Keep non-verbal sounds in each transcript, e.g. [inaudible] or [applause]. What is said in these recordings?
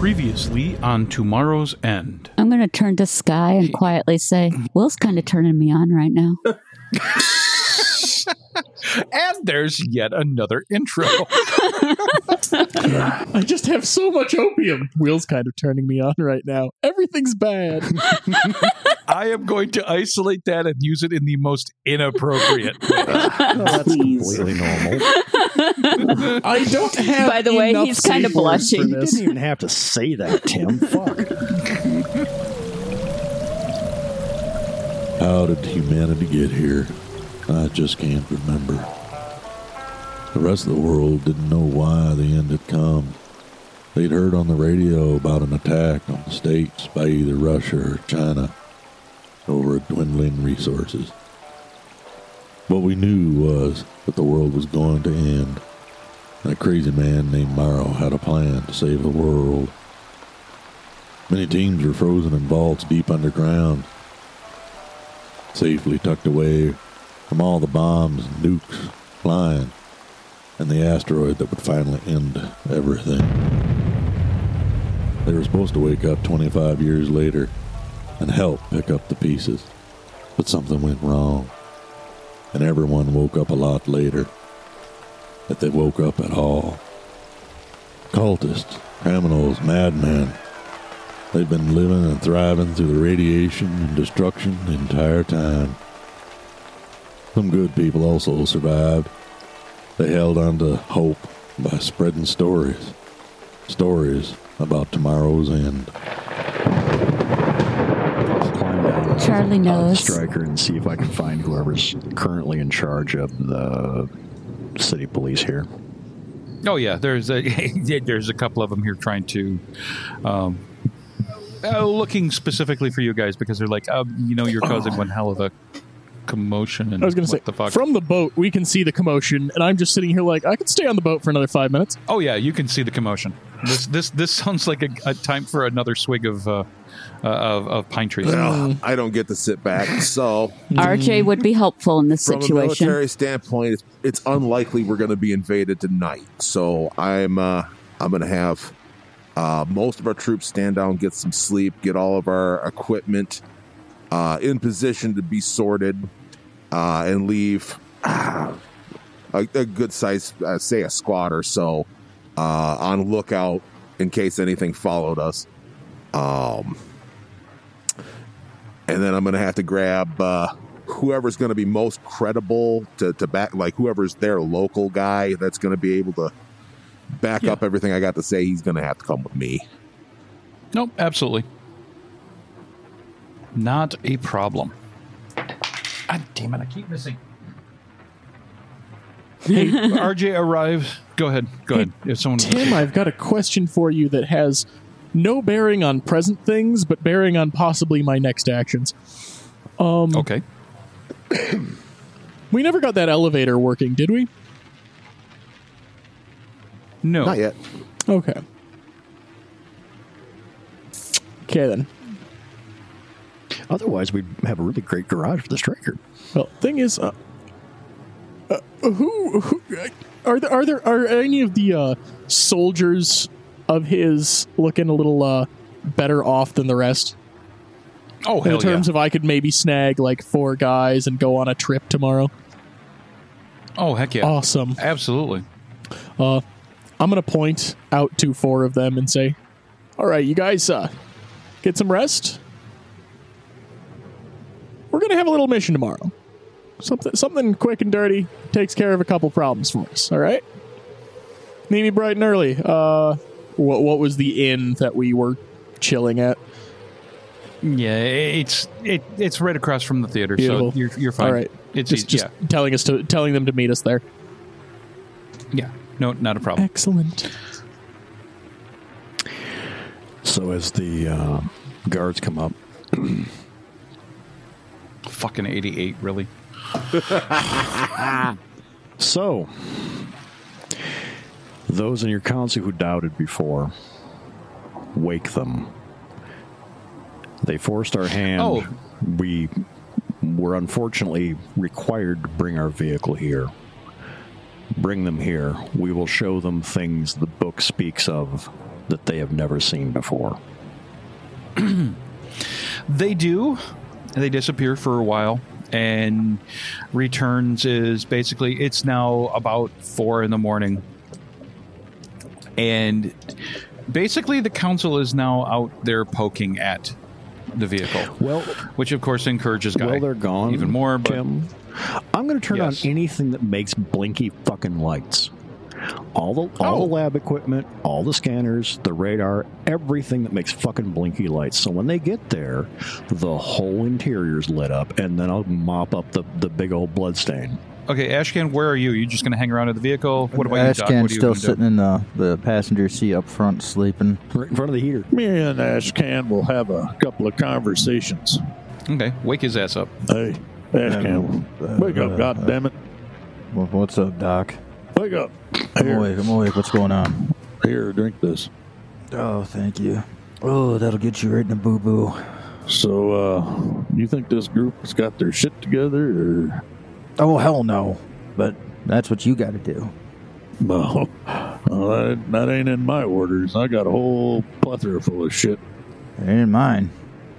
Previously on Tomorrow's End. I'm going to turn to Sky and quietly say, Will's kind of turning me on right now. [laughs] And there's yet another intro. [laughs] I just have so much opium. Will's kind of turning me on right now. Everything's bad. [laughs] I am going to isolate that and use it in the most inappropriate way. Oh, that's completely normal. I don't have. By the way, he's kinda safe words for blushing. You this. didn't even have to say that, Tim. Fuck. How did humanity get here? I just can't remember. The rest of the world didn't know why the end had come. They'd heard on the radio about an attack on the states by either Russia or China over dwindling resources. What we knew was that the world was going to end, and a crazy man named Morrow had a plan to save the world. Many teams were frozen in vaults deep underground, safely tucked away from all the bombs and nukes flying, and the asteroid that would finally end everything. They were supposed to wake up 25 years later and help pick up the pieces, but something went wrong, and everyone woke up a lot later. If they woke up at all. Cultists, criminals, madmen, They've been living and thriving through the radiation and destruction the entire time. Some good people also survived. They held on to hope by spreading stories. Stories about tomorrow's end. I'll climb down Charlie on knows. Striker and see if I can find whoever's currently in charge of the city police here. Oh yeah, there's a [laughs] there's a couple of them here trying to, um, uh, looking specifically for you guys because they're like, um, you know, you're causing one hell of a commotion. And I was going to say, the fuck? from the boat, we can see the commotion, and I'm just sitting here like, I could stay on the boat for another five minutes. oh yeah, you can see the commotion. This this this sounds like a, a time for another swig of uh, uh, of, of pine trees. Well, I don't get to sit back. So, RJ would be helpful in this from a situation. military standpoint, it's, it's unlikely we're going to be invaded tonight. So, I'm uh, I'm going to have uh, most of our troops stand down, get some sleep, get all of our equipment uh, in position to be sorted, uh, and leave ah, a, a good size, uh, say a squad or so, uh, on lookout in case anything followed us. Um, and then I'm going to have to grab uh, whoever's going to be most credible to, to back, like whoever's their local guy that's going to be able to back Yeah. up everything I got to say. He's going to have to come with me. Nope, absolutely. Not a problem. God damn it, I keep missing. Hey, [laughs] RJ arrives. Go ahead. Go ahead. If someone Tim, I've got a question for you that has no bearing on present things, but bearing on possibly my next actions. Um, Okay. [coughs] We never got that elevator working, did we? No. Not yet. Okay. Okay then. Otherwise, we'd have a really great garage for the striker. Well, thing is, uh, uh, who, who are there? Are there are any of the uh, soldiers of his looking a little uh, better off than the rest? Oh, In terms yeah. of, I could maybe snag like four guys and go on a trip tomorrow. Oh, heck yeah. Awesome. Absolutely. I'm gonna point out to four of them and say, "All right, you guys, uh, get some rest. We're gonna have a little mission tomorrow. Something, something quick and dirty takes care of a couple problems for us. All right. Meet me bright and early. Uh, what what was the inn that we were chilling at? Yeah, it's it it's right across from the theater, Beautiful. so you're you're fine. All right. It's Just, easy. just telling us to telling them to meet us there. yeah. Yeah. No, not a problem. Excellent. So as the uh, guards come up, [clears throat] Fucking 88, really. [laughs] so those in your council who doubted before, wake them. They forced our hand. Oh. We were unfortunately required to bring our vehicle here. Bring them here. We will show them things the book speaks of that they have never seen before. [clears throat] They do. And they disappear for a while, and returns is basically it's now about four in the morning, and basically the council is now out there poking at the vehicle, Well, which of course encourages Guy well, they're gone even more. But I'm going to turn Yes. on anything that makes blinky fucking lights. All the all Oh. the lab equipment, all the scanners, the radar, everything that makes fucking blinky lights. So when they get there, the whole interior's lit up, and then I'll mop up the, the big old blood stain. okay, Ashcan, where are you? You just going to hang around at the vehicle? What about you, Doc? Ashcan's What are still gonna do? sitting in the, the passenger seat up front sleeping. Right in front of the heater. Me and Ashcan will have a couple of conversations. Okay, wake his ass up. Hey, Ashcan, uh, wake up, uh, God damn it. Uh, what's up, Doc? Wake up. I'm Here, awake. I'm awake. What's going on? here, drink this. Oh, thank you. Oh, that'll get you right in the boo boo. So, uh, you think this group has got their shit together, or Oh, hell no. But that's what you got to do. well, well that, that ain't in my orders. I got a whole plethora full of shit. It ain't mine.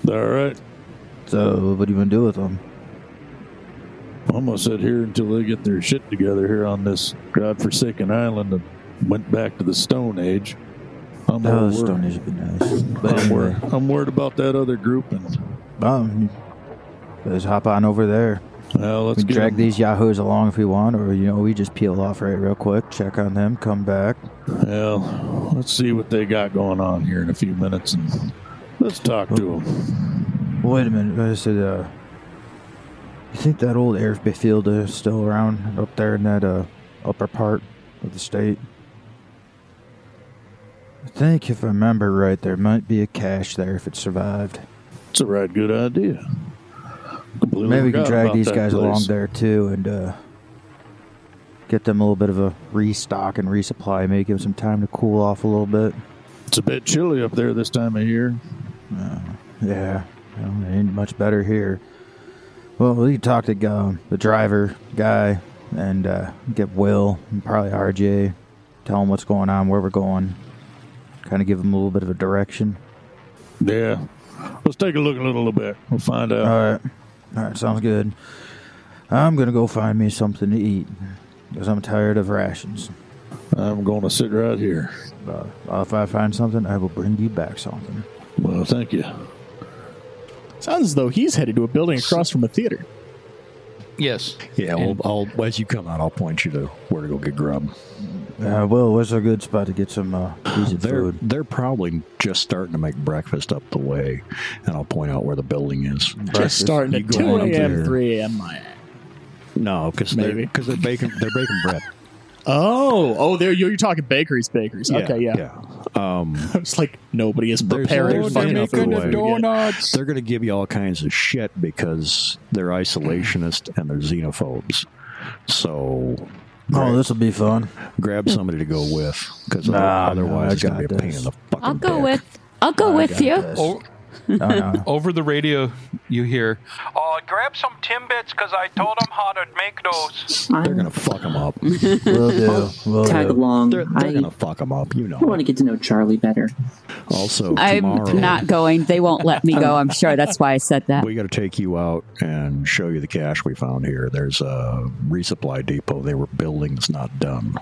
All right, So, what are you going to do with them? I'm gonna sit here until they get their shit together here on this godforsaken island that went back to the Stone Age. I'm Oh, the worried- Stone Age would be nice. I'm, worried, I'm worried about that other group, and um, let's hop on over there. well, let's We drag 'em- these yahoos along if we want, or, you know, we just peel off right real quick, check on them, come back. Well, let's see what they got going on here in a few minutes, and let's talk to them. Wait a minute. I said, uh, you think that old airfield is still around up there in that uh, upper part of the state? I think, if I remember right, there might be a cache there if it survived. It's a right good idea. Completely Maybe we can drag these guys place. along there too and uh, get them a little bit of a restock and resupply. Maybe give them some time to cool off a little bit. It's a bit chilly up there this time of year. Yeah, well, it ain't much better here. Well, we talk to uh, the driver guy and uh, get Will and probably RJ. Tell him what's going on, where we're going. Kind of give him a little bit of a direction. Yeah, let's take a look a little bit. We'll find out. All right, all right, sounds good. I'm gonna go find me something to eat because I'm tired of rations. I'm going to sit right here. Uh, if I find something, I will bring you back something. Well, thank you. Sounds as though he's headed to a building across from a theater. Yes. Yeah, well, I'll, as you come out, I'll point you to where to go get grub. Uh, Will, where's a good spot to get some uh, decent They're food? they're probably just starting to make breakfast up the way, and I'll point out where the building is. Just starting You at go 2 a.m., 3 a.m. my. No, because they're Maybe. because they're baking they're baking bread. Oh, oh, there you're, you're talking bakeries, bakeries. okay, yeah. yeah. Um, [laughs] It's like nobody is There's prepared always fucking enough food. donuts. they're going to give you all kinds of shit because they're isolationist and they're xenophobes. So Oh, this will be fun. grab somebody to go with because Nah, otherwise no, I it's going to be a pain this. in the fucking I'll go dick. with. I'll go with you. this. O- Oh, no. [laughs] over the radio, you hear, "Oh, grab some Timbits because I told them how to make those." They're going to fuck them up. Will do. Will tag do. along. They're, they're I, going to fuck them up. You know. I want to get to know Charlie better. Also, I'm tomorrow, not going. They won't let me go. I'm sure. That's why I said that. We got to take you out and show you the cache we found here. There's a resupply depot they were building that's not done.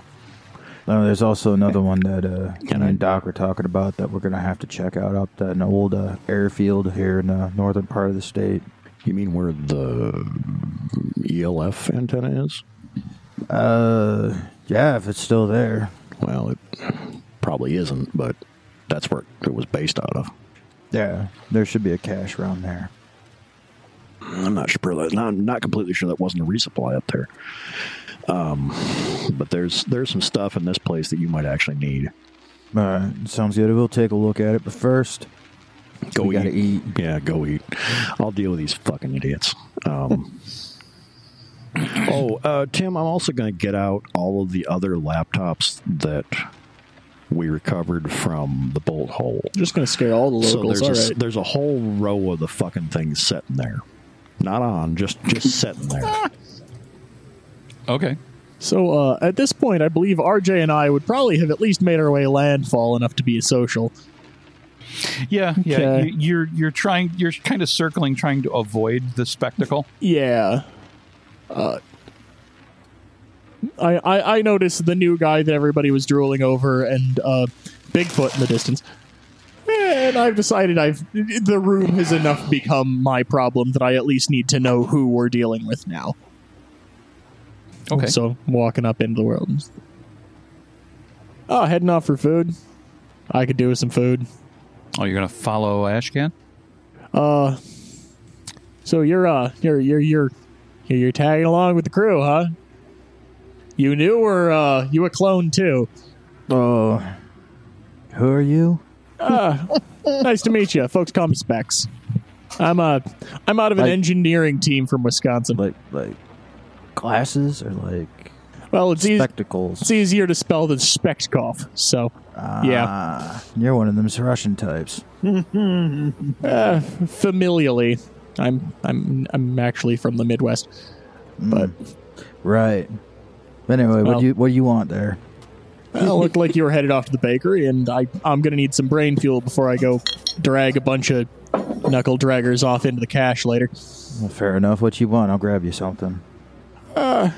Oh, there's also another one that uh, Can me I- and Doc were talking about that we're going to have to check out up at an old uh, airfield here in the northern part of the state. You mean where the ELF antenna is? Uh, yeah, if it's still there. Well, it probably isn't, but that's where it was based out of. Yeah, there should be a cache around there. I'm not sure that. I'm not completely sure that wasn't a resupply up there. Um, but there's there's some stuff in this place that you might actually need. All right, sounds good. We'll take a look at it, but first, Go we gotta eat. Yeah, go eat. I'll deal with these fucking idiots. Um, oh, uh, Tim, I'm also going to get out all of the other laptops that we recovered from the bolt hole. Just going to scare all the So locals. there's all a, right. there's a whole row of the fucking things sitting there, not on, just just [laughs] sitting there. Okay. So uh, at this point, I believe RJ and I would probably have at least made our way landfall enough to be social. Yeah, yeah. Okay. You, you're you're trying. You're kind of circling, trying to avoid the spectacle. Yeah. Uh, I, I I noticed the new guy that everybody was drooling over and uh, Bigfoot in the distance. And I've decided I've the room has enough become my problem that I at least need to know who we're dealing with now. Okay. So I'm walking up into the world. Oh, heading off for food. I could do with some food. Oh, you're gonna follow Ashcan? Uh, so you're uh you're you're you're you're tagging along with the crew, huh? You knew, or uh, you a clone too? Oh, who are you? [laughs] Nice to meet you, folks. Call me Specs. I'm uh I'm out of an Like- engineering team from Wisconsin. Like like glasses or like well, it's easy. spectacles? It's easier to spell than Speckskov. So, yeah, Ah, you're one of them Russian types. [laughs] uh, familially, I'm I'm I'm actually from the Midwest. But Right. But anyway, what do you what do you want there? well, it looked like you were headed off to the bakery, and I I'm gonna need some brain fuel before I go drag a bunch of knuckle draggers off into the cache later. Well, fair enough. What you want? I'll grab you something. Uh,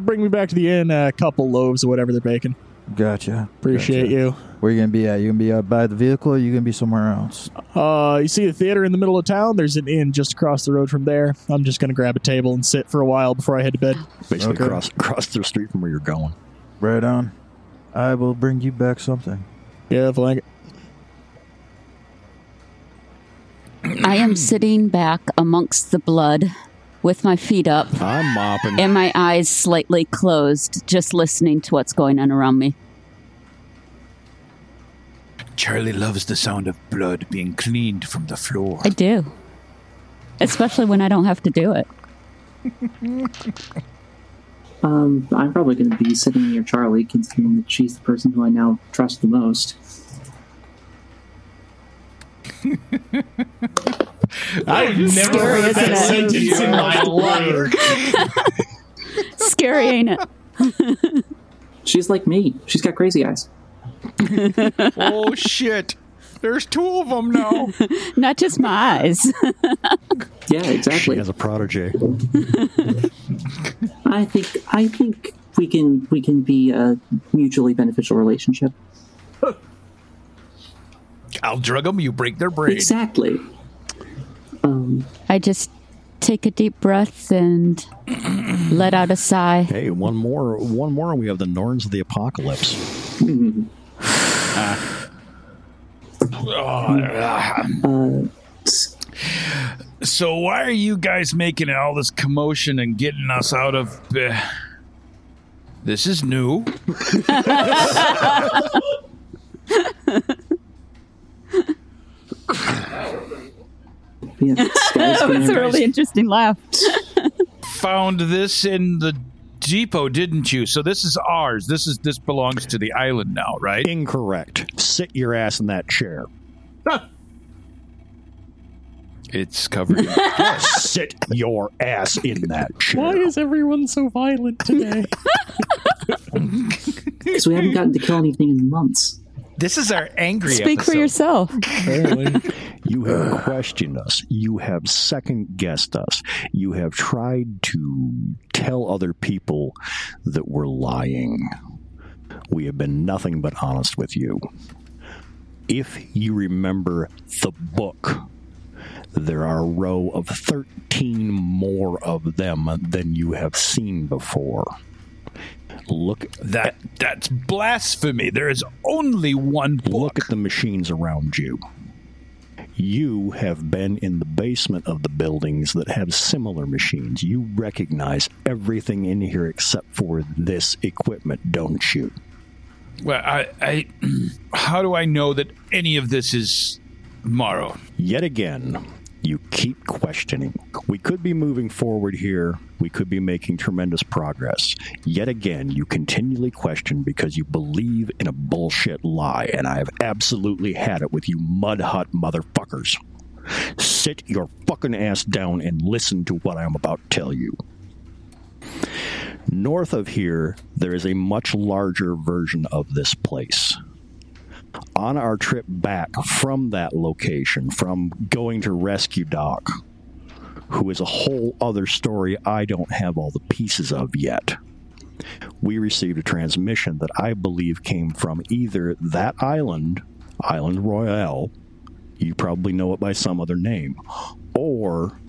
bring me back to the inn a couple loaves or whatever they're baking. Gotcha. Appreciate Gotcha. you. Where you gonna be at? You gonna be out by the vehicle, or you gonna be somewhere else? Uh, you see the theater in the middle of town? There's an inn just across the road from there. I'm just gonna grab a table and sit for a while before I head to bed. Basically, Okay. across across the street from where you're going. Right on. I will bring you back something. Yeah, if like it. I am sitting back amongst the blood with my feet up I'm mopping. and my eyes slightly closed, just listening to what's going on around me. Charlie loves the sound of blood being cleaned from the floor. I do. Especially when I don't have to do it. [laughs] Um, I'm probably going to be sitting near Charlie, considering that she's the person who I now trust the most. I've never heard isn't that it? sentence in my [laughs] life. [laughs] Scary, ain't it? [laughs] She's like me. She's got crazy eyes. oh shit! There's two of them now. Not just my eyes. Yeah, exactly. She exactly. has a protege. I think I think we can we can be a mutually beneficial relationship. I'll drug them. You break their brain. Exactly. Um, I just take a deep breath and let out a sigh. Hey, one more, one more, and we have the Norns of the Apocalypse. uh, [sighs] So why are you guys making all this commotion and getting us out of? Uh, this is new. [laughs] [laughs] yeah, [laughs] That was a really interesting laugh. Found this in the depot, didn't you? So this is ours. This is this belongs to the island now, right? Incorrect. Sit your ass in that chair. [laughs] It's covered. in- [laughs] Sit your ass in that chair. Why is everyone so violent today? because we haven't gotten to kill anything in months. This is our angry. Speak for yourself. [laughs] You have questioned us. You have second guessed us. You have tried to tell other people that we're lying. We have been nothing but honest with you. If you remember the book, there are a row of 13 more of them than you have seen before. Look That that's blasphemy. There is only one book. Look at the machines around you. You have been in the basement of the buildings that have similar machines. You recognize everything in here except for this equipment, don't you? Well, I, I, [clears throat] how do I know that any of this is Morrow? Yet again, you keep questioning. We could be moving forward here. We could be making tremendous progress. Yet again, you continually question because you believe in a bullshit lie, and I have absolutely had it with you mud hut motherfuckers. Sit your fucking ass down and listen to what I'm about to tell you. North of here, there is a much larger version of this place. On our trip back from that location, from going to rescue Doc, who is a whole other story I don't have all the pieces of yet, we received a transmission that I believe came from either that island, Island Royale, you probably know it by some other name, or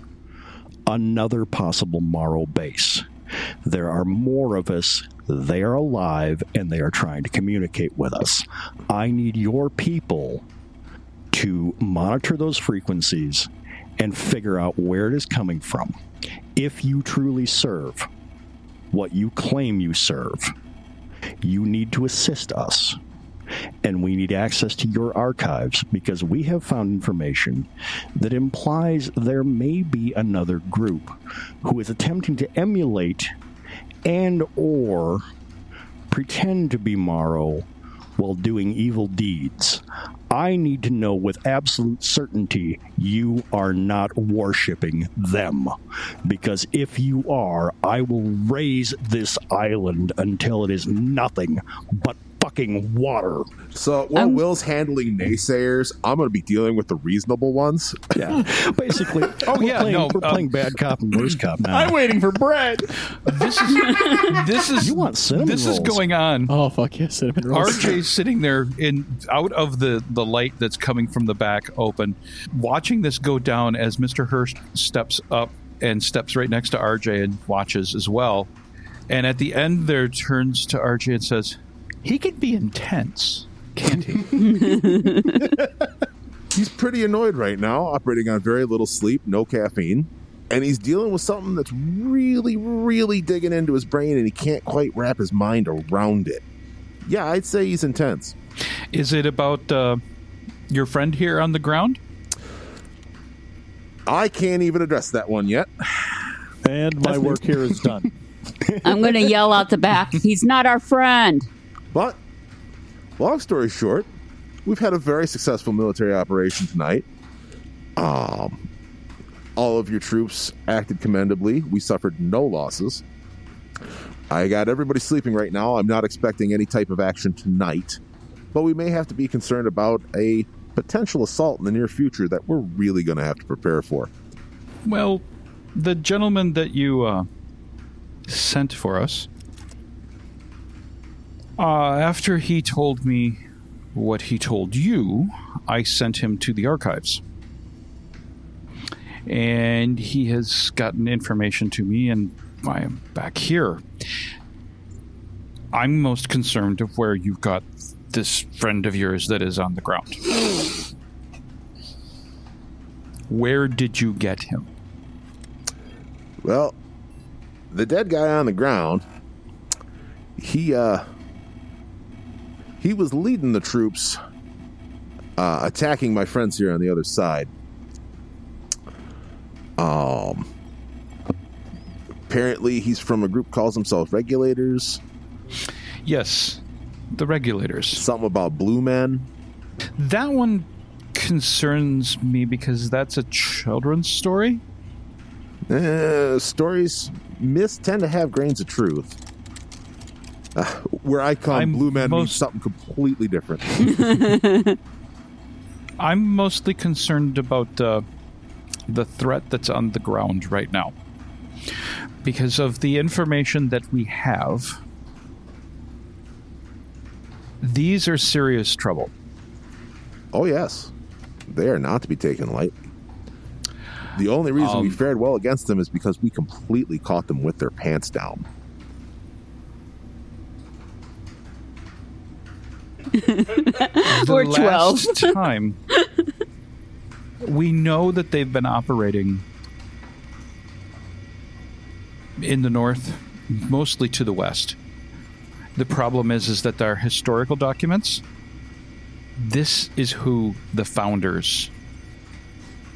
another possible Morrow base. There are more of us. They are alive and they are trying to communicate with us. I need your people to monitor those frequencies and figure out where it is coming from. If you truly serve what you claim you serve, you need to assist us. And we need access to your archives because we have found information that implies there may be another group who is attempting to emulate and or pretend to be Morrow while doing evil deeds. I need to know with absolute certainty you are not worshipping them. Because if you are, I will raze this island until it is nothing but fucking water. So while Um, Will's handling naysayers, I'm going to be dealing with the reasonable ones. [laughs] Yeah. Basically, [laughs] Oh, we're yeah, playing, no, we're um, playing bad cop and worse cop now. I'm waiting for bread. This is this is You want cinnamon this is going on. Oh fuck yeah, cinnamon rolls. RJ's sitting there in out of the the light that's coming from the back open, watching this go down as Mr. Hurst steps up and steps right next to RJ and watches as well. And at the end there turns to RJ and says, "He can be intense, can't he?" [laughs] [laughs] He's pretty annoyed right now, operating on very little sleep, no caffeine. And he's dealing with something that's really, really digging into his brain, and he can't quite wrap his mind around it. Yeah, I'd say he's intense. is it about uh, your friend here on the ground? I can't even address that one yet. And my work here is done. [laughs] I'm going to yell out the back. He's not our friend. But, long story short, we've had a very successful military operation tonight. Um, all of your troops acted commendably. We suffered no losses. I got everybody sleeping right now. I'm not expecting any type of action tonight, but we may have to be concerned about a potential assault in the near future that we're really going to have to prepare for. Well, the gentleman that you uh, sent for us, uh, after he told me what he told you, I sent him to the archives. And he has gotten information to me, and I am back here. I'm most concerned of where you've got this friend of yours that is on the ground. Where did you get him? Well, the dead guy on the ground, he uh he was leading the troops uh attacking my friends here on the other side. Um apparently he's from a group calls themselves regulators, Yes, the regulators. something about blue men. That one concerns me because that's a children's story. Uh, stories myths tend to have grains of truth. Uh, [sighs] where I come, I'm blue men means something completely different. [laughs] I'm mostly concerned about uh, the threat that's on the ground right now. Because of the information that we have, these are serious trouble. Oh yes, they are not to be taken lightly. The only reason we Um, fared well against them is because we completely caught them with their pants down. The We're last time [laughs] we know that they've been operating in the north, mostly to the west. The problem is is that our historical documents this is who the founders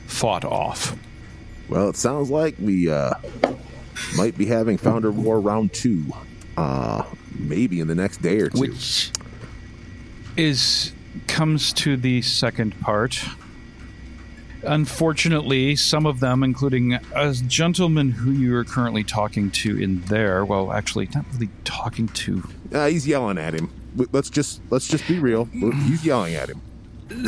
fought off. Well, it sounds like we uh, might be having Founder War Round Two, uh, maybe in the next day or two. which is comes to the second part Unfortunately, some of them, including a gentleman who you are currently talking to in there, well, actually, not really talking to, Uh, he's yelling at him. Let's just let's just be real. He's yelling at him.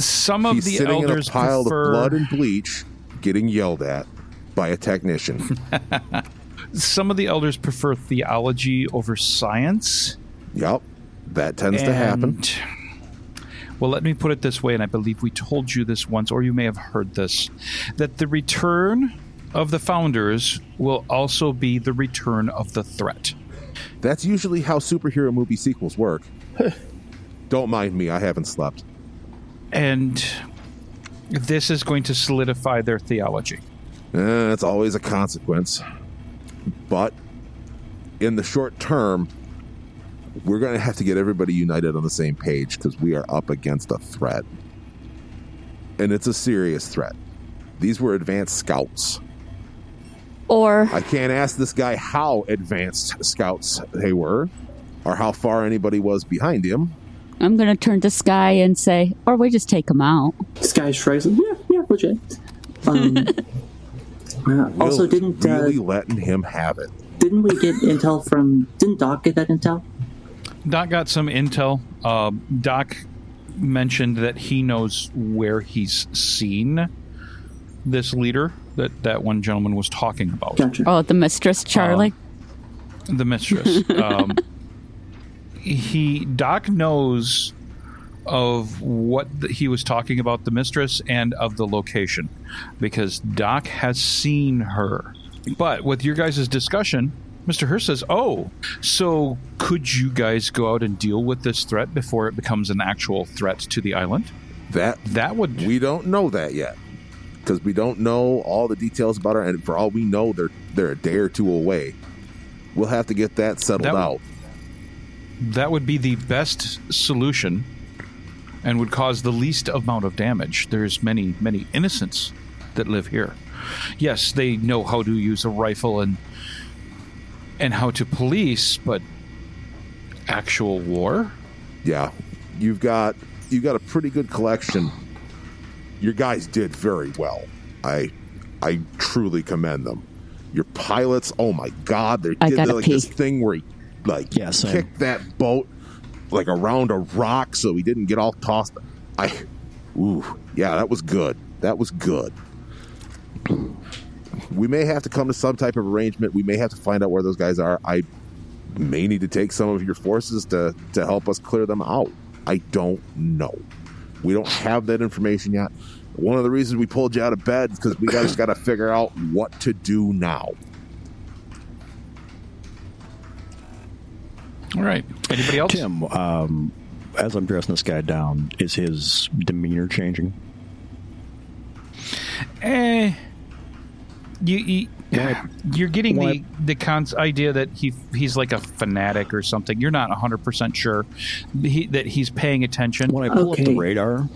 some of He's the sitting elders in a pile prefer, of blood and bleach, getting yelled at by a technician. [laughs] some of the elders prefer theology over science. yep, that tends to happen. Well, let me put it this way, and I believe we told you this once, or you may have heard this that the return of the founders will also be the return of the threat. That's usually how superhero movie sequels work. [laughs] Don't mind me, I haven't slept. And this is going to solidify their theology. Eh, it's always a consequence. But in the short term, we're going to have to get everybody united on the same page because we are up against a threat. And it's a serious threat. These were advanced scouts. Or I can't ask this guy how advanced scouts they were or how far anybody was behind him. I'm going to turn to Sky and say, or we just take him out. Sky shrugs. Yeah, yeah, legit. Um, [laughs] uh, also, didn't uh, really letting him have it. didn't we get intel from? Didn't Doc get that intel? Doc got some intel. Uh, Doc mentioned that he knows where he's seen this leader that that one gentleman was talking about. Gotcha. Oh, the mistress, Charlie. the mistress. [laughs] um, he Doc knows of what the, he was talking about the mistress and of the location because Doc has seen her. But with your guys' discussion, Mr. Hurst says, "Oh, so could you guys go out and deal with this threat before it becomes an actual threat to the island?" That That would We don't know that yet because we don't know all the details about her, and for all we know, they're they're a day or two away. We'll have to get that settled That- out. that would be the best solution and would cause the least amount of damage. There's many, many innocents that live here. Yes, they know how to use a rifle and and how to police, but actual war? Yeah, you've got you've got a pretty good collection. Your guys did very well. I I truly commend them. Your pilots, oh my god, they I did gotta like pee. this thing where he like Yeah, same. kicked that boat like around a rock so he didn't get all tossed. I ooh, yeah, that was good. That was good. We may have to come to some type of arrangement. We may have to find out where those guys are. I may need to take some of your forces to to help us clear them out. I don't know. We don't have that information yet. One of the reasons we pulled you out of bed is because we got, just got to [coughs] figure out what to do now. All right. Anybody else? Tim, um, as I'm dressing this guy down, is his demeanor changing? Eh. You, you you're getting What? the the cons idea that he he's like a fanatic or something. You're not 100% sure he, that he's paying attention. When I pull up the radar,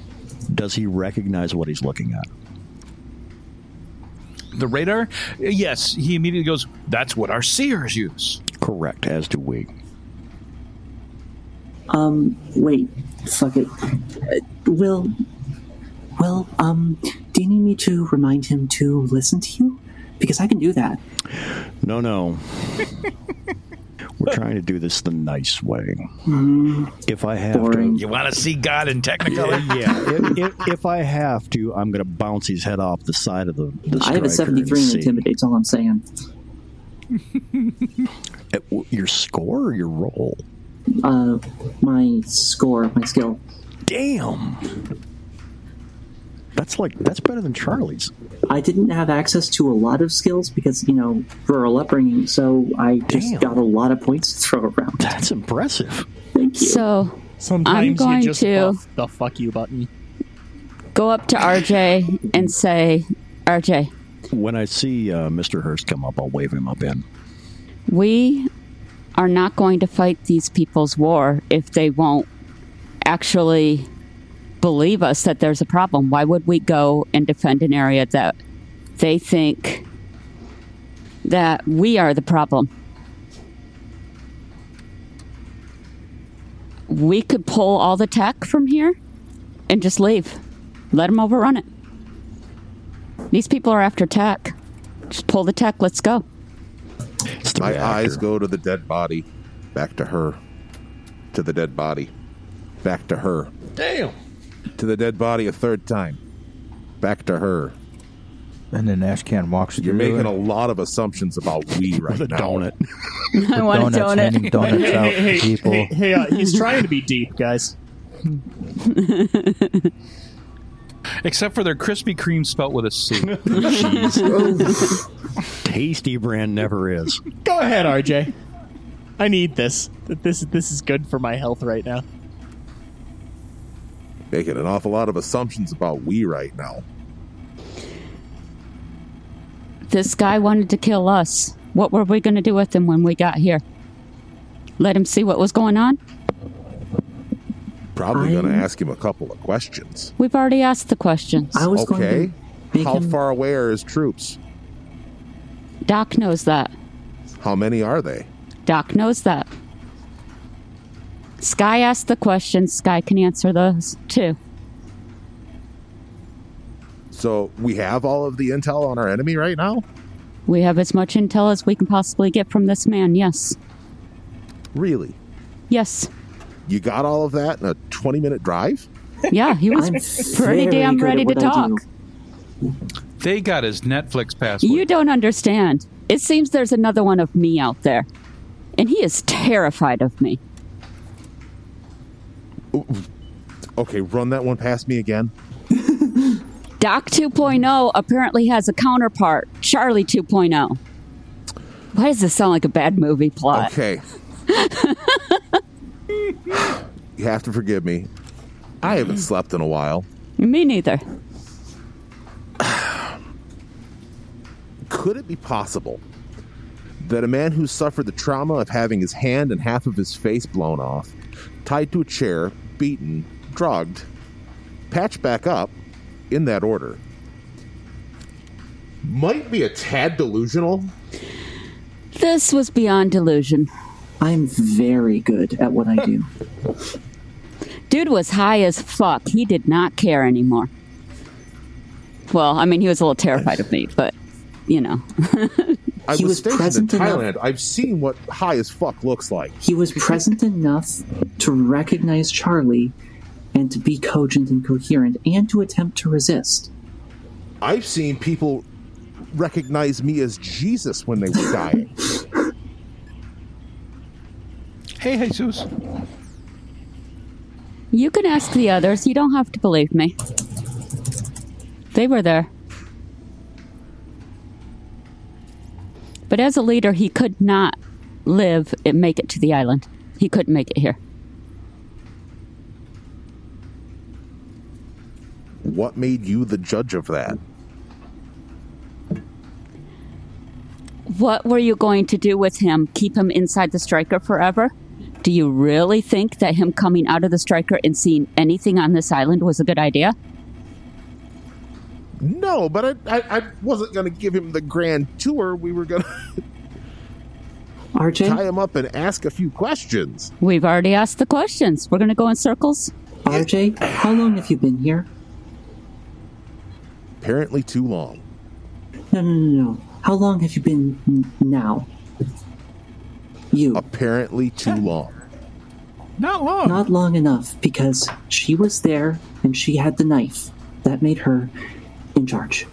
does he recognize what he's looking at? The radar? Yes, he immediately goes, "That's what our seers use." Correct, as do we. Um, wait, fuck it. Uh, Will, Will, um, do you need me to remind him to listen to you? Because I can do that. No, no. We're trying to do this the nice way. If I have Boring. You want to see God in Technicolor? to, yeah. If, if, if I have to, I'm going to bounce his head off the side of the. the I have a striker and 73 in see. Intimidate, all I'm saying. Uh, Your score or your roll? Uh, my score, my skill. Damn. That's like that's better than Charlie's. I didn't have access to a lot of skills because, you know, rural upbringing, so I just got a lot of points to throw around. That's impressive. Thank you. So Sometimes going you just to- buff the fuck you button. go up to RJ and say, RJ, When I see uh, Mr. Hurst come up, I'll wave him up in. we are not going to fight these people's war if they won't actually believe us that there's a problem. Why would we go and defend an area that they think that we are the problem? We could pull all the tech from here and just leave. Let them overrun it. These people are after tech. Just pull the tech. Let's go. My reactor. eyes go to the dead body, back to her, to the dead body, back to her, Damn. To the dead body a third time, back to her. And then Ashcan walks You're through making it. a lot of assumptions about we right with a now. donut. [laughs] I want a donuts, handing donut. donuts Hey, out hey, hey, to people. hey, hey, uh, he's trying to be deep, guys. [laughs] Except for their Krispy Kreme spelt with a C. [laughs] Tasty brand never is. Go ahead, RJ. I need this. This this is good for my health right now. Making an awful lot of assumptions about we right now. This guy wanted to kill us. What were we going to do with him when we got here? Let him see what was going on? Probably going to ask him a couple of questions. We've already asked the questions. I was going Okay. to make How him. far away are his troops? Doc knows that. How many are they? Doc knows that. Sky asked the questions. Sky can answer those too. So we have all of the intel on our enemy right now? We have as much intel as we can possibly get from this man. Yes. Really? Yes. You got all of that in a 20 minute drive? Yeah, he was [laughs] pretty damn ready to talk. they got his Netflix password. You don't understand. It seems there's another one of me out there. And he is terrified of me. Okay, run that one past me again. [laughs] Doc 2.0 apparently has a counterpart, Charlie 2.0. Why does this sound like a bad movie plot? Okay. [laughs] you have to forgive me. I haven't slept in a while. Me neither. [sighs] Could it be possible that a man who suffered the trauma of having his hand and half of his face blown off, tied to a chair, beaten, drugged, patched back up, in that order, might be a tad delusional? This was beyond delusion. I'm very good at what I do. [laughs] Dude was high as fuck. He did not care anymore. Well, I mean, he was a little terrified of me, but, you know. [laughs] I He was, was stationed in present enough- Thailand. I've seen what high as fuck looks like. He was present enough to recognize Charlie and to be cogent and coherent and to attempt to resist. I've seen people recognize me as Jesus when they were dying. [laughs] hey, Jesus. You can ask the others. You don't have to believe me. They were there. But as a leader, he could not live and make it to the island. He couldn't make it here. what made you the judge of that? What were you going to do with him? Keep him inside the striker forever? Do you really think that him coming out of the striker and seeing anything on this island was a good idea? No, but I, I, I wasn't going to give him the grand tour. We were going [laughs] to tie him up and ask a few questions. We've already asked the questions. We're going to go in circles. RJ, how long have you been here? Apparently, too long. No, no, no, no. How long have you been n- now? You. Apparently, too long. Not long. Not long enough because she was there and she had the knife. That made her in charge.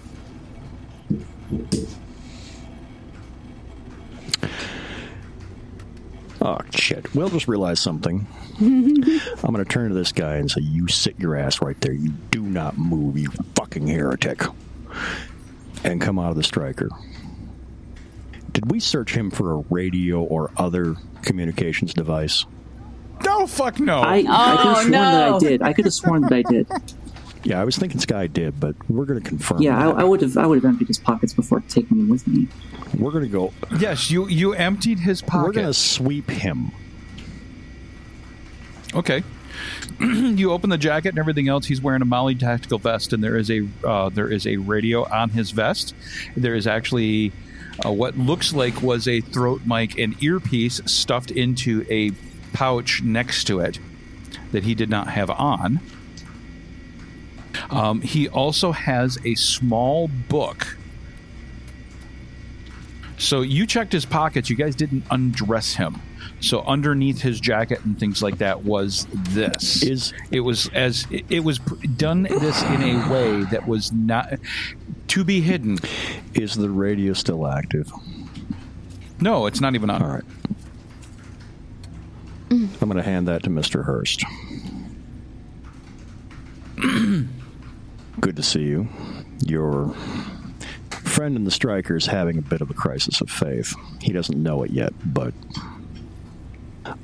Oh shit! Will just realized something. [laughs] I'm going to turn to this guy and say, "You sit your ass right there. You do not move, you fucking heretic." And come out of the striker. Did we search him for a radio or other communications device? No, fuck no. I, I could have Oh, sworn that. I did. I could have sworn that I did. [laughs] Yeah, I was thinking Sky did, but we're going to confirm. Yeah, I, that. I would have. I would have emptied his pockets before taking him with me. we're going to go. yes, you you emptied his pockets. We're going to sweep him. Okay. [clears throat] you open the jacket and everything else. He's wearing a MOLLE tactical vest, and there is a uh, there is a radio on his vest. There is actually uh, what looks like was a throat mic and earpiece stuffed into a pouch next to it that he did not have on. Um, he also has a small book. So you checked his pockets. You guys didn't undress him. So underneath his jacket and things like that was this. Is- it was as it, it was done this in a way that was not to be hidden. Is the radio still active? No, it's not even on. All right. I'm going to hand that to Mr. Hurst. [clears throat] Good to see you. Your friend in the striker is having a bit of a crisis of faith. He doesn't know it yet, but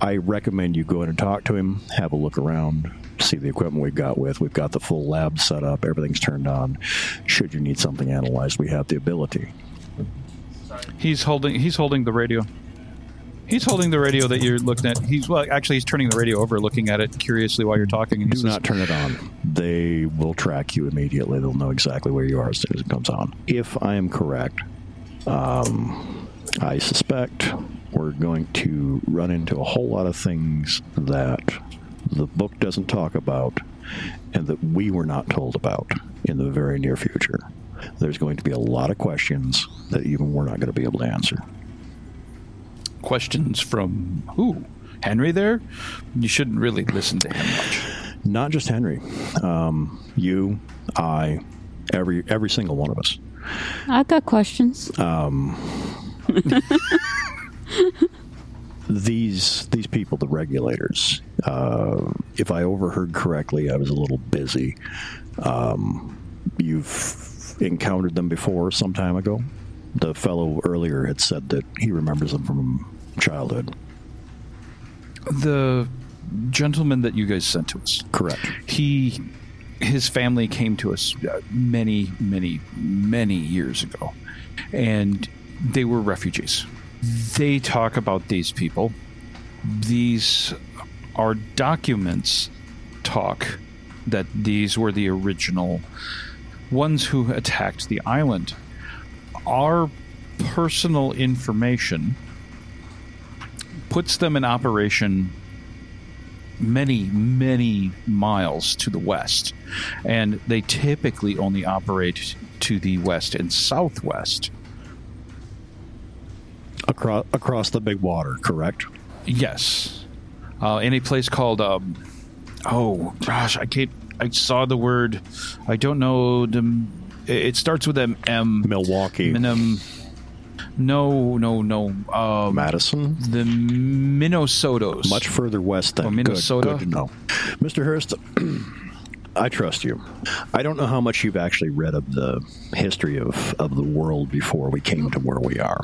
I recommend you go in and talk to him, have a look around, see the equipment we've got with. We've got the full lab set up, everything's turned on. Should you need something analyzed, we have the ability. He's holding. He's holding the radio. He's holding the radio that you're looking at. He's well, actually, he's turning the radio over, looking at it curiously while you're talking. And Do says, not turn it on. They will track you immediately. They'll know exactly where you are as soon as it comes on. If I am correct, um, I suspect we're going to run into a whole lot of things that the book doesn't talk about and that we were not told about in the very near future. There's going to be a lot of questions that even we're not going to be able to answer. Questions from who? Henry there? You shouldn't really listen to him much. Not just Henry, um, you, I, every every single one of us. I've got questions. [laughs] these these people, the regulators. Uh, if I overheard correctly, I was a little busy. Um, you've encountered them before some time ago. The fellow earlier had said that he remembers them from childhood. The gentleman that you guys sent to us, Correct. he, his family came to us uh, many, many, many years ago, and they were refugees. They talk about these people. These are documents talk that these were the original ones who attacked the island. Our personal information puts them in operation many, many miles to the west. And they typically only operate to the west and southwest. Across across the big water. Correct. Yes. Uh, in a place called, um, oh gosh, I can't, I saw the word, I don't know, the, it starts with an M. Milwaukee, Minim, no, no, no. Um, Madison. the Minnesotos. Much further west than Good- Minnesota? Good, to know. Mr. Hurst, [clears throat] I trust you. I don't know how much you've actually read of the history of, of the world before we came to where we are.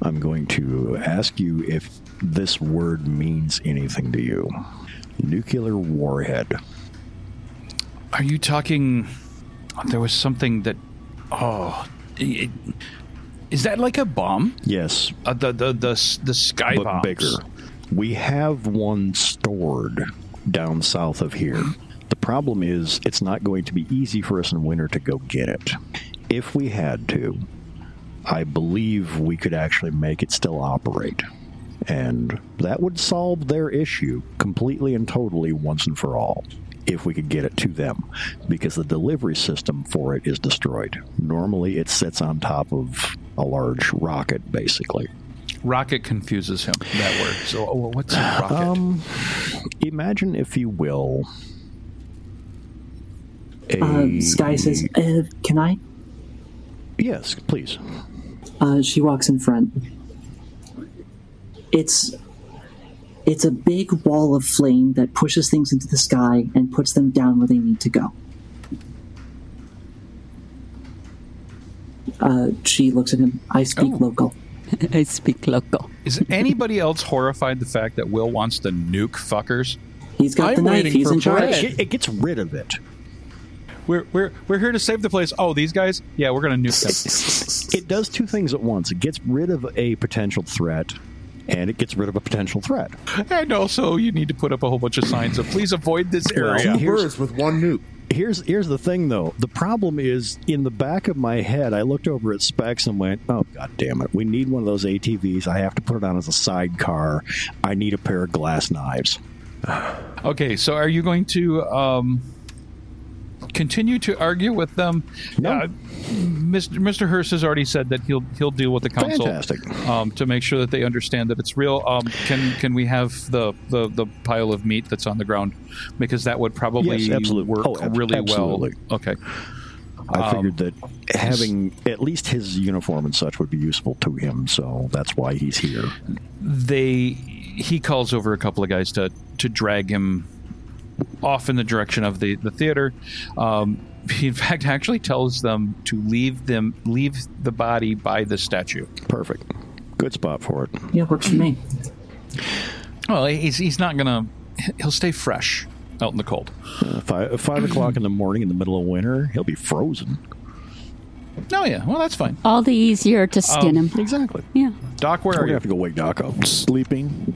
I'm going to ask you if this word means anything to you. Nuclear warhead. Are you talking? There was something that. Oh, it, is that like a bomb? Yes, Uh, the the the the sky but bombs. bigger. We have one stored down south of here. The problem is, it's not going to be easy for us in winter to go get it. If we had to, I believe we could actually make it still operate. And that would solve their issue completely and totally once and for all if we could get it to them because the delivery system for it is destroyed. Normally, it sits on top of a large rocket, basically. Rocket confuses him. That word. So oh, what's a rocket? Um, imagine, if you will, a Uh, Sky says, uh, "Can I?" yes, please. Uh, she walks in front. It's it's a big wall of flame that pushes things into the sky and puts them down where they need to go. Uh, she looks at him. I speak Oh. local. [laughs] I speak local. Is anybody else horrified the fact that Will wants to nuke fuckers? He's got I'm the knife. He's in charge. It, it gets rid of it. We're we're we're here to save the place. Oh, these guys? Yeah, we're gonna nuke them. [laughs] It does two things at once. It gets rid of a potential threat, and it gets rid of a potential threat. and also, you need to put up a whole bunch of signs of please avoid this area. Two birds with one nuke. Here's here's the thing though. The problem is in the back of my head. I looked over at specs and went, "Oh god damn it! We need one of those ATVs. I have to put it on as a sidecar. I need a pair of glass knives." [sighs] Okay, so are you going to um, continue to argue with them. No. Uh, Mr. Mr. Hurst has already said that he'll he'll deal with the council um, to make sure that they understand that it's real. Um, can can we have the, the, the pile of meat that's on the ground because that would probably Yes, absolutely. work Oh, ab- really absolutely. well. Okay. I Um, figured that having at least his uniform and such would be useful to him, so that's why he's here. they he calls over a couple of guys to to drag him off in the direction of the the theater. Um, he in fact actually tells them to leave them leave the body by the statue. Perfect. Good spot for it. Yeah, works for me. Well, he's he's not gonna he'll stay fresh out in the cold. Uh, five, five o'clock in the morning in the middle of winter, he'll be frozen. Oh yeah, well that's fine. All the easier to skin Um, him. Exactly. Yeah. Doc, where We're are gonna you? have to go wake Doc up. Sleeping.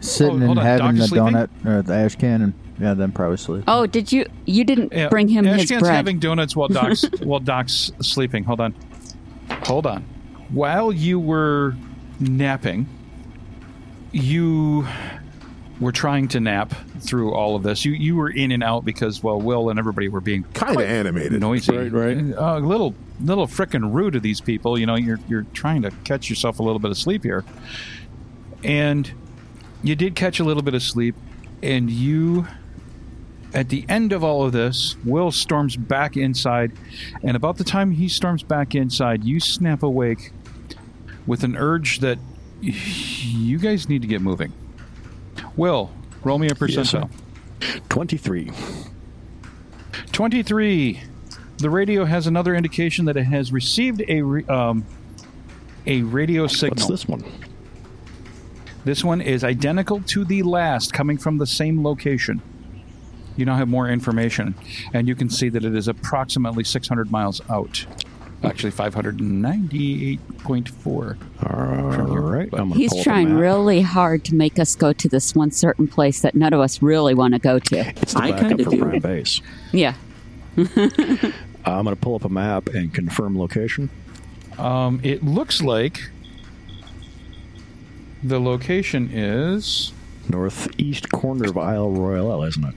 Sitting hold and on, having Doc the donut or the ash can, and yeah, then probably sleep. Oh, did you? You didn't Yeah, bring him his Ashcan's bread. having donuts while Doc's [laughs] while Doc's sleeping. Hold on, hold on. While you were napping, you were trying to nap through all of this. You you were in and out because well, Will and everybody were being Kind of animated. noisy, Right, right. Uh, a little little frickin' rude to these people. You know, you're you're trying to catch yourself a little bit of sleep here, and you did catch a little bit of sleep, and you. At the end of all of this, Will storms back inside, and about the time he storms back inside, you snap awake with an urge that you guys need to get moving. Will, roll me a Yes, percentile. 23. 23. The radio has another indication that it has received a re- um, a radio signal. What's this one? This one is identical to the last, coming from the same location. You now have more information, and you can see that it is approximately 600 miles out. Actually, 598.4. All right. I'm gonna He's pull up a trying map. really hard to make us go to this one certain place that none of us really want to go to. It's the I backup kinda for do. Prime Base. Yeah. [laughs] I'm going to pull up a map and confirm location. Um, it looks like the location is Northeast corner of Isle Royale, isn't it?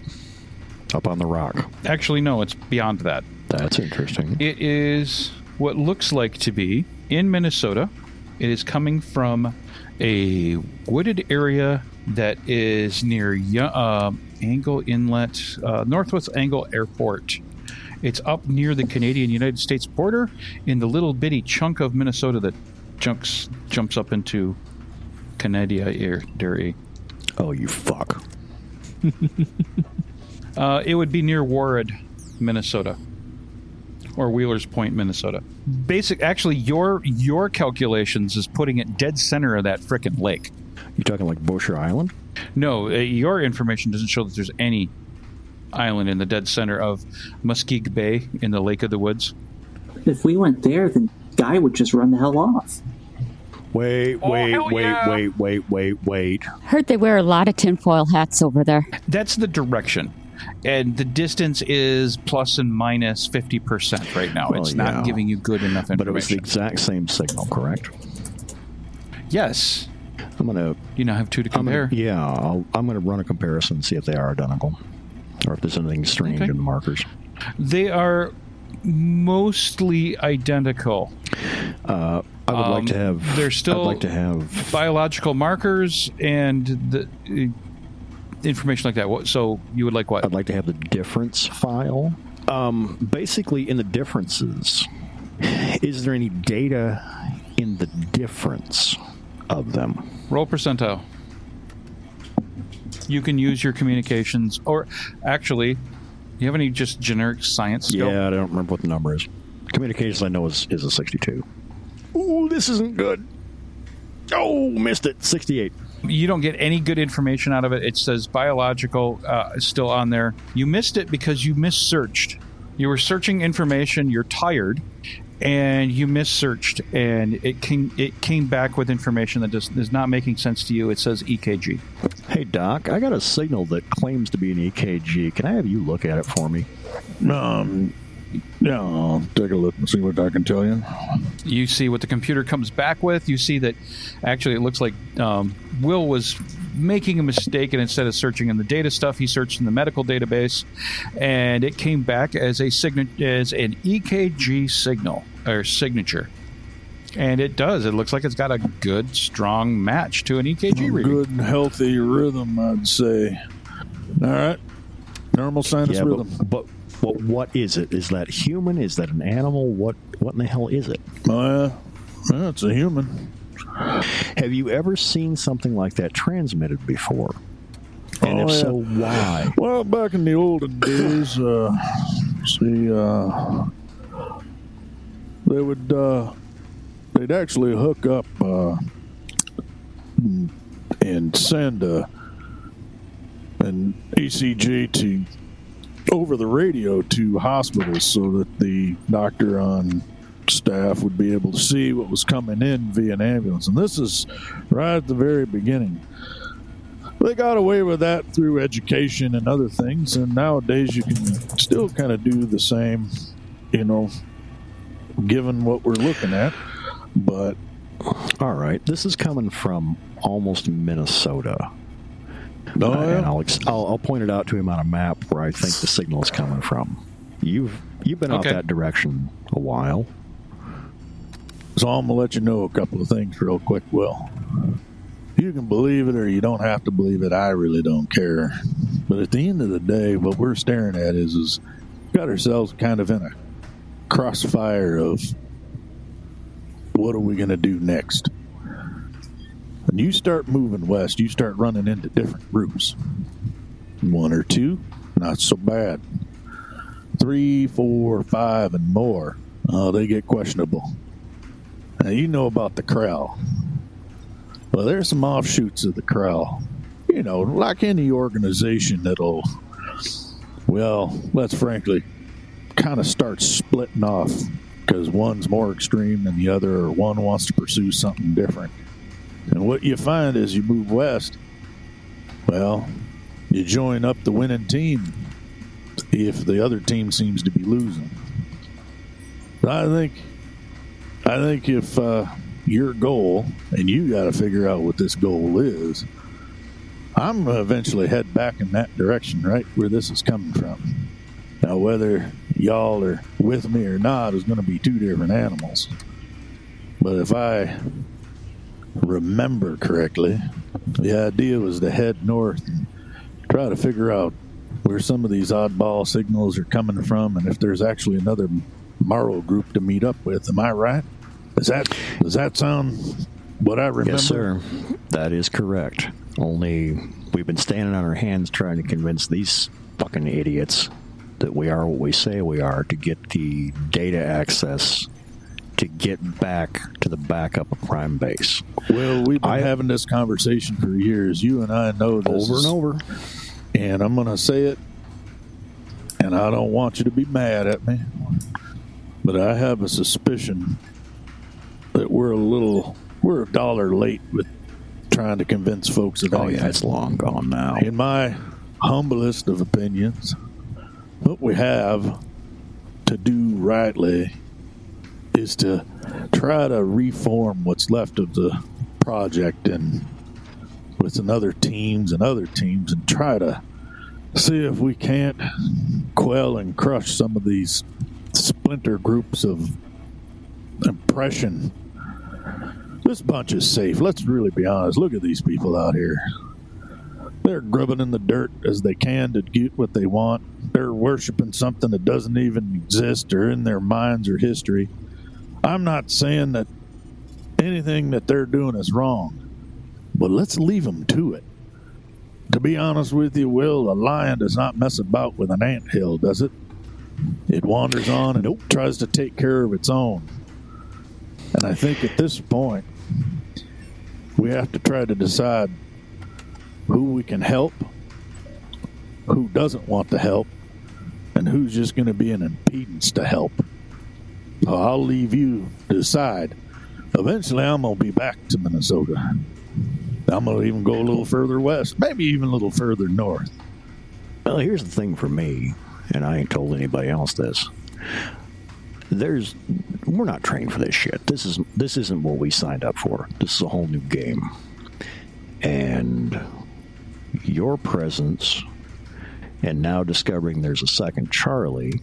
Up on the rock. actually no, it's beyond that. That's interesting. It is what looks like to be in Minnesota. It is coming from a wooded area that is near uh, Angle Inlet, uh, Northwest Angle Airport. It's up near the Canadian United States border in the little bitty chunk of Minnesota that jumps jumps up into Canada Air Dairy. Oh, you fuck. [laughs] Uh, it would be near Warroad, Minnesota, or Wheeler's Point, Minnesota. Basic, actually, your your calculations is putting it dead center of that frickin' lake. You talking like Bosher Island? No, uh, your information doesn't show that there's any island in the dead center of Muskegon Bay in the Lake of the Woods. If we went there, then Guy would just run the hell off. Wait, wait, hell wait, yeah. wait, wait, wait, wait. Heard they wear a lot of tinfoil hats over there. That's the direction. And the distance is plus and minus 50% right now. Well, it's not giving you good enough information. But it was the exact same signal, correct? yes. I'm gonna, You now have two to I'm compare. gonna yeah, I'll, I'm gonna run a comparison and see if they are identical, or if there's anything strange Okay. in the markers. They are mostly identical. I would Um, like to have. they're still- I'd like to have. Biological markers and the uh, information like that. What- So you would like what? I'd like to have the difference file. Um, basically, in the differences, is there any data in the difference of them? Roll percentile. You can use your communications, or actually, you have any just generic science skill? Yeah, I don't remember what the number is. Communications, I know is is a sixty-two. Ooh, this isn't good. Oh, missed it. Sixty-eight. You don't get any good information out of it. It says biological uh, is still on there. You missed it because you missearched. You were searching information. You're tired, and you missearched, and it came it came back with information that just is not making sense to you. It says E EKG. Hey, Doc, I got a signal that claims to be an EKG. Can I have you look at it for me? Um, Yeah, I'll take a look and see what I can tell you. You see what the computer comes back with. You see that actually it looks like um, Will was making a mistake, and instead of searching in the data stuff, he searched in the medical database, and it came back as a signa- as an EKG signal or signature. And it does. It looks like it's got a good, strong match to an EKG reading. Good healthy rhythm, I'd say. All right. Normal sinus Yeah, rhythm. but, but but what is it? Is that human? Is that an animal? What what in the hell is it? Yeah. Well, it's a human. Have you ever seen something like that transmitted before? And Oh, if yeah. so, why? Well, back in the olden days, uh, see, uh, they would, uh, they'd actually hook up uh, and send a, an ECG to over the radio to hospitals so that the doctor on staff would be able to see what was coming in via an ambulance. And this is right at the very beginning they got away with that through education and other things and nowadays you can still kind of do the same you know given what we're looking at but All right, this is coming from almost Minnesota. Oh, Uh, and. I'll, ex- I'll I'll point it out to him on a map where I think the signal is coming from. You've you've been Okay. out that direction a while. so i'm gonna let you know a couple of things real quick will you can believe it or you don't have to believe it i really don't care but at the end of the day what we're staring at is is got ourselves kind of in a crossfire of what are we going to do next when you start moving west you start running into different groups. One or two not so bad. Three four five and more oh they get questionable. Now you know about the corral. Well there's some offshoots of the corral. You know like any organization that'll well let's frankly kind of start splitting off because one's more extreme than the other or one wants to pursue something different and what you find as you move west well you join up the winning team if the other team seems to be losing But i think i think if uh, your goal and you got to figure out what this goal is i'm gonna eventually head back in that direction right where this is coming from now, whether y'all are with me or not is going to be two different animals. But if I remember correctly, the idea was to head north and try to figure out where some of these oddball signals are coming from and if there's actually another Morrow group to meet up with. Am I right? Does that does that sound what I remember? Yes, sir. That is correct. Only we've been standing on our hands trying to convince these fucking idiots that we are what we say we are to get the data access to get back to the backup of Prime Base. Well, we've been I- having this conversation for years. You and I know this Over and over. and I'm going to say it, and I don't want you to be mad at me, but I have a suspicion that we're a little, we're a dollar late with trying to convince folks that. Oh, yeah, it's long gone now. In my humblest of opinions, what we have to do rightly is to try to reform what's left of the project and with some other teams and other teams and try to see if we can't quell and crush some of these splinter groups of impression. This bunch is safe. Let's really be honest. Look at these people out here. They're grubbing in the dirt as they can to get what they want. They're worshiping something that doesn't even exist or in their minds or history. I'm not saying that anything that they're doing is wrong, but let's leave them to it. To be honest with you, Will, a lion does not mess about with an ant hill, does it? It wanders on and tries to take care of its own. And I think at this point, we have to try to decide who we can help, who doesn't want to help, and who's just going to be an impedance to help. I'll leave you to decide. Eventually, I'm going to be back to Minnesota. I'm going to even go a little further west, maybe even a little further north. Well, here's the thing for me, and I ain't told anybody else this. there's we're not trained for this shit. This is this isn't what we signed up for. This is a whole new game. And your presence and now discovering there's a second Charlie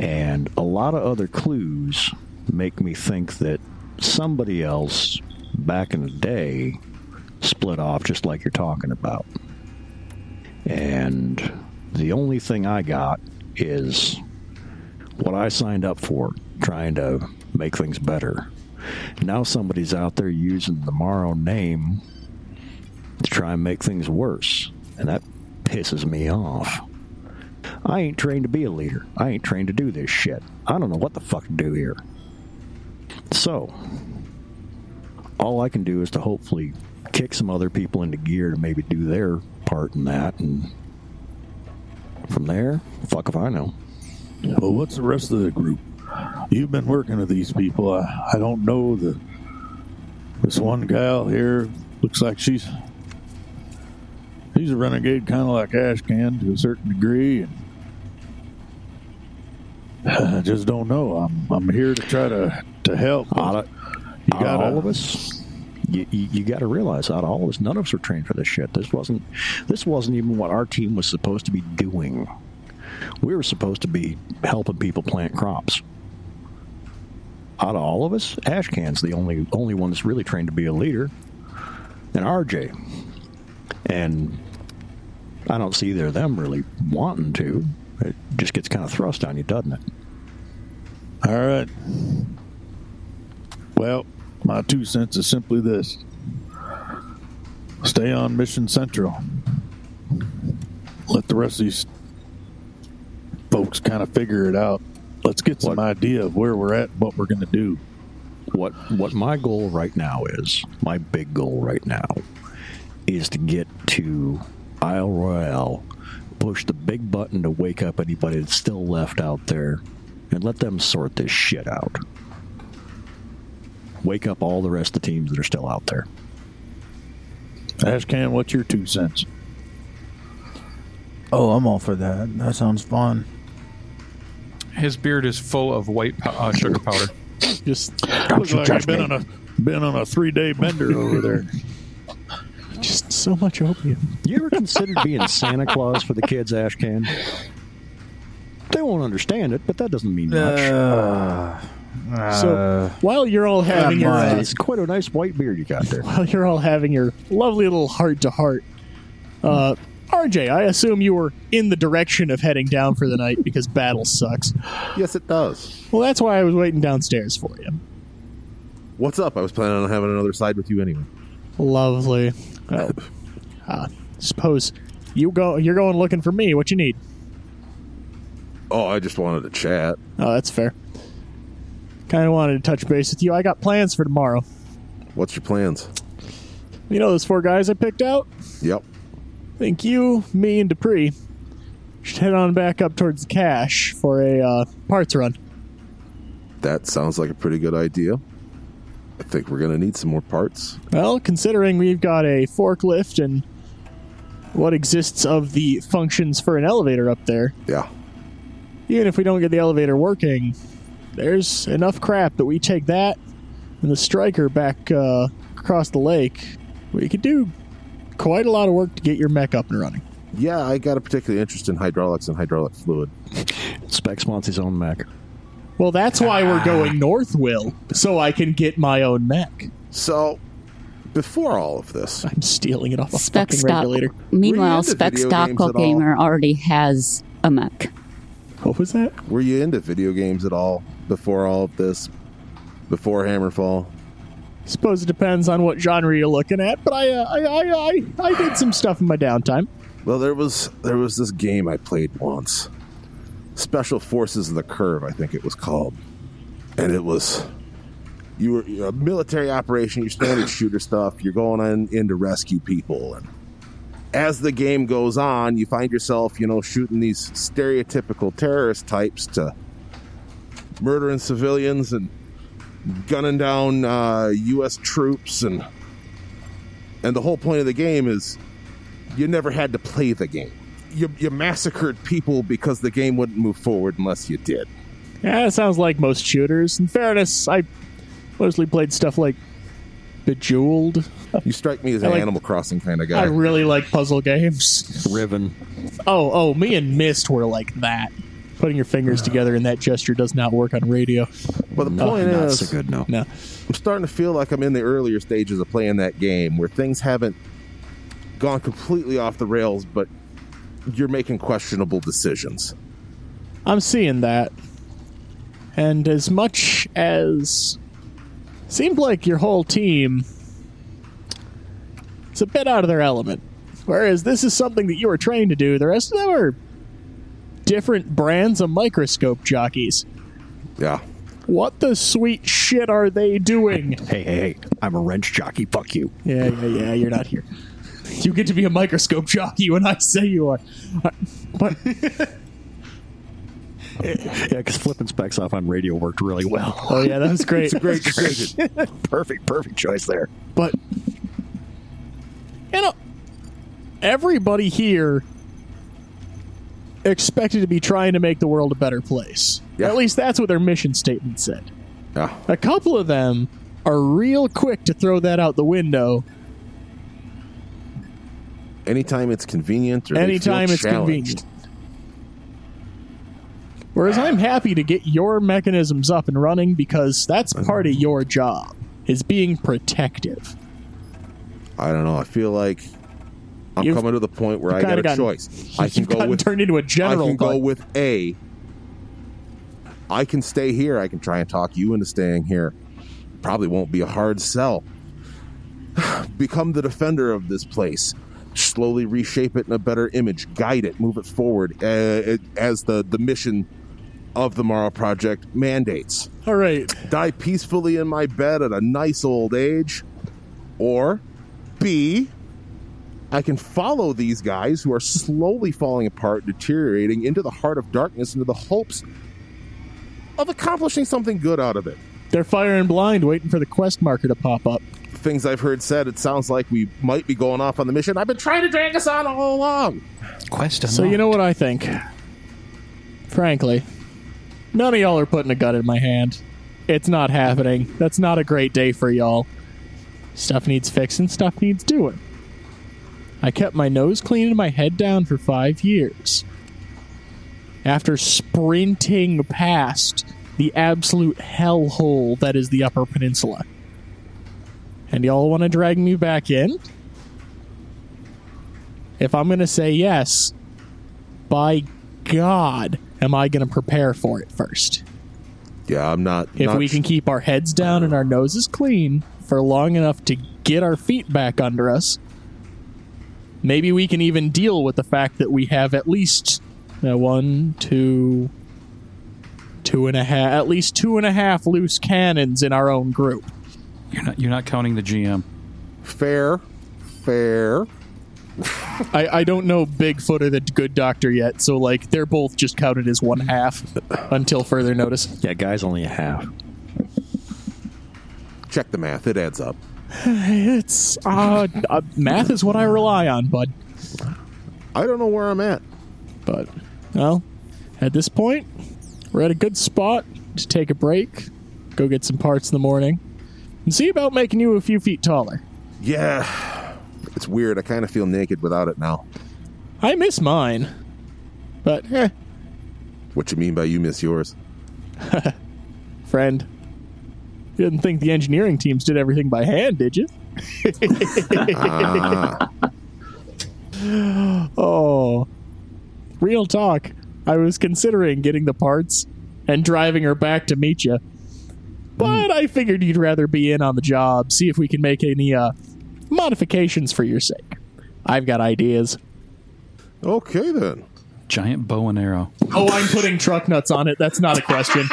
and a lot of other clues make me think that somebody else back in the day split off just like you're talking about. And the only thing I got is what I signed up for, trying to make things better. Now somebody's out there using the Morrow name to try and make things worse, and that pisses me off. I ain't trained to be a leader. I ain't trained to do this shit. I don't know what the fuck to do here. So, all I can do is to hopefully kick some other people into gear to maybe do their part in that, and from there, fuck if I know. Well, what's the rest of the group? You've been working with these people. I, I don't know the this one gal here looks like she's she's a renegade, kind of like Ashcan to a certain degree. And I [laughs] just don't know. I'm I'm here to try to to help. Out of, You out gotta- all of us, you, you, you got to realize, out of all of us, none of us were trained for this shit. This wasn't this wasn't even what our team was supposed to be doing. We were supposed to be helping people plant crops. Out of all of us, Ashcan's the only only one that's really trained to be a leader, and RJ. And I don't see either of them really wanting to. It just gets kind of thrust on you, doesn't it? All right. Well, my two cents is simply this stay on Mission Central. Let the rest of these folks kind of figure it out. Let's get some What- idea of where we're at, and what we're going to do. what what my goal right now is my big goal right now is to get to Isle Royale, push the big button to wake up anybody that's still left out there, and let them sort this shit out. Wake up all the rest of the teams that are still out there. Ashcan, what's your two cents? Oh, I'm all for that. That sounds fun. His beard is full of white pow- uh, sugar powder. Just, Looks like you've been on a been on a three day bender over there. [laughs] just so much opium. You ever considered being Santa Claus for the kids, Ashcan? They won't understand it, but that doesn't mean much. Uh, So while you're all having your uh, it's quite a nice white beard you got there. while you're all having your lovely little heart to heart, uh, RJ, I assume you were in the direction of heading down for the night because battle sucks. Yes, it does. Well, that's why I was waiting downstairs for you. What's up? I was planning on having another side with you anyway. Lovely. Well, uh, suppose you go. You're going looking for me. What you need? Oh, I just wanted to chat. Oh, that's fair. Kind of wanted to touch base with you. I got plans for tomorrow. What's your plans? You know those four guys I picked out? Yep. I think you, me, and Dupree should head on back up towards the cache for a uh, parts run. That sounds like a pretty good idea. I think we're going to need some more parts. Well, considering we've got a forklift and what exists of the functions for an elevator up there, Yeah. even if we don't get the elevator working, there's enough crap that we take that and the striker back uh, across the lake. We could do quite a lot of work to get your mech up and running. Yeah, I got a particular interest in hydraulics and hydraulic fluid. Specs wants his own mech. Well, that's why we're going north, Will, so I can get my own mech. So, before all of this, I'm stealing it off a Spec fucking Stock. regulator. Meanwhile, into Spec video Stock games at all? Gamer already has a mech. What was that? were you into video games at all before all of this? Before Hammerfall? Suppose it depends on what genre you're looking at, but I, uh, I, I, I, I did some stuff in my downtime. Well, there was there was this game I played once. Special Forces of the Curve, I think it was called. And it was you were a military operation, your standard [clears throat] shooter stuff, you're going on in to rescue people and as the game goes on, you find yourself, you know, shooting these stereotypical terrorist types to murdering civilians and gunning down uh, U.S. troops, and and the whole point of the game is you never had to play the game. You, you massacred people because the game wouldn't move forward unless you did. Yeah, it sounds like most shooters. In fairness, I mostly played stuff like Bejeweled. You strike me as I an like- Animal Crossing kind of guy. I really like puzzle games. Riven. Oh, oh, me and Myst were like that. Putting your fingers together in that gesture does not work on radio. but the point Not is, so good, no. No. I'm starting to feel like I'm in the earlier stages of playing that game where things haven't gone completely off the rails, but you're making questionable decisions. I'm seeing that. And as much as seemed like your whole team is a bit out of their element. Whereas this is something that you were trained to do, the rest of them are different brands of microscope jockeys. Yeah. What the sweet shit are they doing? Hey, hey, hey! I'm a wrench jockey. Fuck you. Yeah, yeah, yeah, you're not here. You get to be a microscope jockey when I say you are. But Yeah, because flipping specs off on radio worked really well. oh yeah, that was great. [laughs] Great decision. perfect, perfect choice there. But you know, everybody here expected to be trying to make the world a better place. Yeah. At least that's what their mission statement said. yeah. A couple of them are real quick to throw that out the window Anytime it's convenient or anytime it's convenient. Whereas I'm happy to get your mechanisms up and running because that's uh-huh. part of your job is being protective. I don't know. I feel like I'm You've- coming to the point where I got a gotten- choice. I can go with turned into a general. I can go with A. I can stay here. I can try and talk you into staying here. Probably won't be a hard sell. [sighs] Become the defender of this place. Slowly reshape it in a better image. Guide it. Move it forward uh, it- as the, the mission of the Morrow Project mandates. All right. Die peacefully in my bed at a nice old age. Or B, I can follow these guys who are slowly falling apart, deteriorating into the heart of darkness, into the hopes of accomplishing something good out of it. They're firing blind, waiting for the quest marker to pop up. Things I've heard said, it sounds like we might be going off on the mission. I've been trying to drag us on all along. Quest So you know what I think? Frankly, none of y'all are putting a gun in my hand. It's not happening. That's not a great day for y'all. Stuff needs fixing, stuff needs doing. I kept my nose clean and my head down for five years. After sprinting past the absolute hellhole that is the Upper Peninsula. And y'all want to drag me back in? If I'm going to say yes, by God, am I going to prepare for it first? Yeah, I'm not. If not we can keep our heads down and our noses clean for long enough to get our feet back under us, maybe we can even deal with the fact that we have at least uh, one, two, two and a half, at least two and a half loose cannons in our own group. You're not you're not counting the GM. fair, fair. I, I don't know Bigfoot or the Good Doctor yet, so like they're both just counted as one half until further notice. Yeah, guy's only a half. Check the math; it adds up. It's uh, uh math is what I rely on, bud. I don't know where I'm at. But well, at this point, we're at a good spot to take a break, go get some parts in the morning, and see about making you a few feet taller. Yeah, it's weird. I kind of feel naked without it now. I miss mine, but eh, What you mean by you miss yours? [laughs] friend. You didn't think the engineering teams did everything by hand, did you? Ah, [laughs] Oh, real talk. I was considering getting the parts and driving her back to meet you. But I figured you'd rather be in on the job, see if we can make any uh, modifications for your sake. I've got ideas. okay then. Giant bow and arrow. Oh, I'm putting truck nuts on it. That's not a question.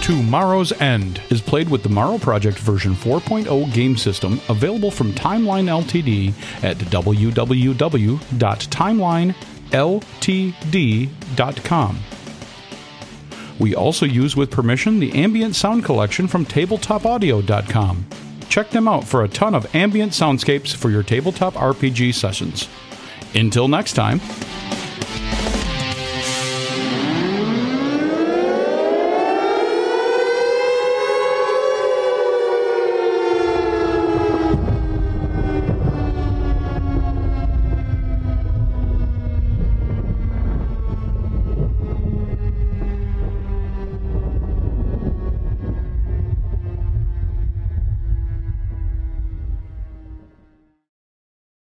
Tomorrow's End is played with the Morrow Project version 4.0 game system available from Timeline Ltd at www.timelineltd.com. We also use with permission the ambient sound collection from tabletopaudio.com. Check them out for a ton of ambient soundscapes for your tabletop RPG sessions. Until next time,